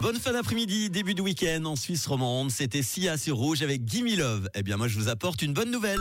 Bonne fin d'après-midi, début de week-end en Suisse romande. C'était Sia sur Rouge avec Gimme Love. Eh bien, moi, je vous apporte une bonne nouvelle.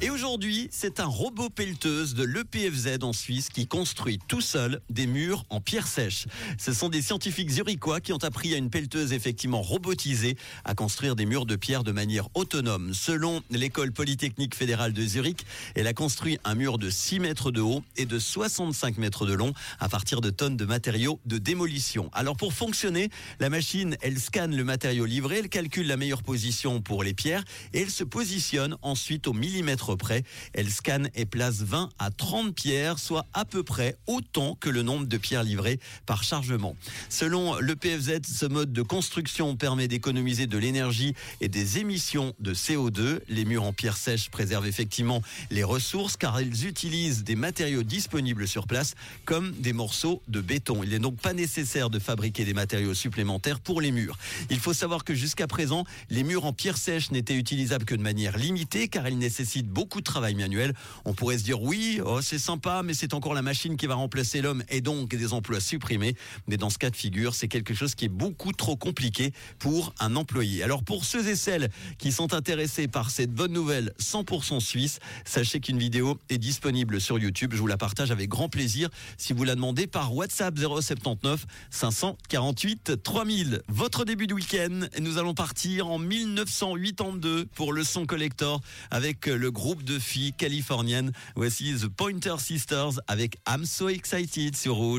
Et aujourd'hui, c'est un robot pelleteuse de l'EPFZ en Suisse qui construit tout seul des murs en pierre sèche. Ce sont des scientifiques zurichois qui ont appris à une pelleteuse effectivement robotisée à construire des murs de pierre de manière autonome. Selon l'école polytechnique fédérale de Zurich, elle a construit un mur de 6 mètres de haut et de 65 mètres de long à partir de tonnes de matériaux de démolition. Alors pour fonctionner, la machine, elle scanne le matériau livré, elle calcule la meilleure position pour les pierres et elle se positionne ensuite au millimètre près. Elle scanne et place 20 à 30 pierres, soit à peu près autant que le nombre de pierres livrées par chargement. Selon le PFZ, ce mode de construction permet d'économiser de l'énergie et des émissions de CO2. Les murs en pierre sèche préservent effectivement les ressources car ils utilisent des matériaux disponibles sur place comme des morceaux de béton. Il n'est donc pas nécessaire de fabriquer des matériaux supplémentaires pour les murs. Il faut savoir que jusqu'à présent, les murs en pierre sèche n'étaient utilisables que de manière limitée car ils nécessitent beaucoup de travail manuel. On pourrait se dire oui, oh, c'est sympa, mais c'est encore la machine qui va remplacer l'homme et donc des emplois supprimés. Mais dans ce cas de figure, c'est quelque chose qui est beaucoup trop compliqué pour un employé. Alors pour ceux et celles qui sont intéressés par cette bonne nouvelle 100% suisse, sachez qu'une vidéo est disponible sur YouTube. Je vous la partage avec grand plaisir si vous la demandez par WhatsApp 079 548 3000. Votre début de week-end, nous allons partir en 1982 pour le son collector avec le groupe groupe de filles californiennes. Voici The Pointer Sisters avec I'm So Excited sur Rouge.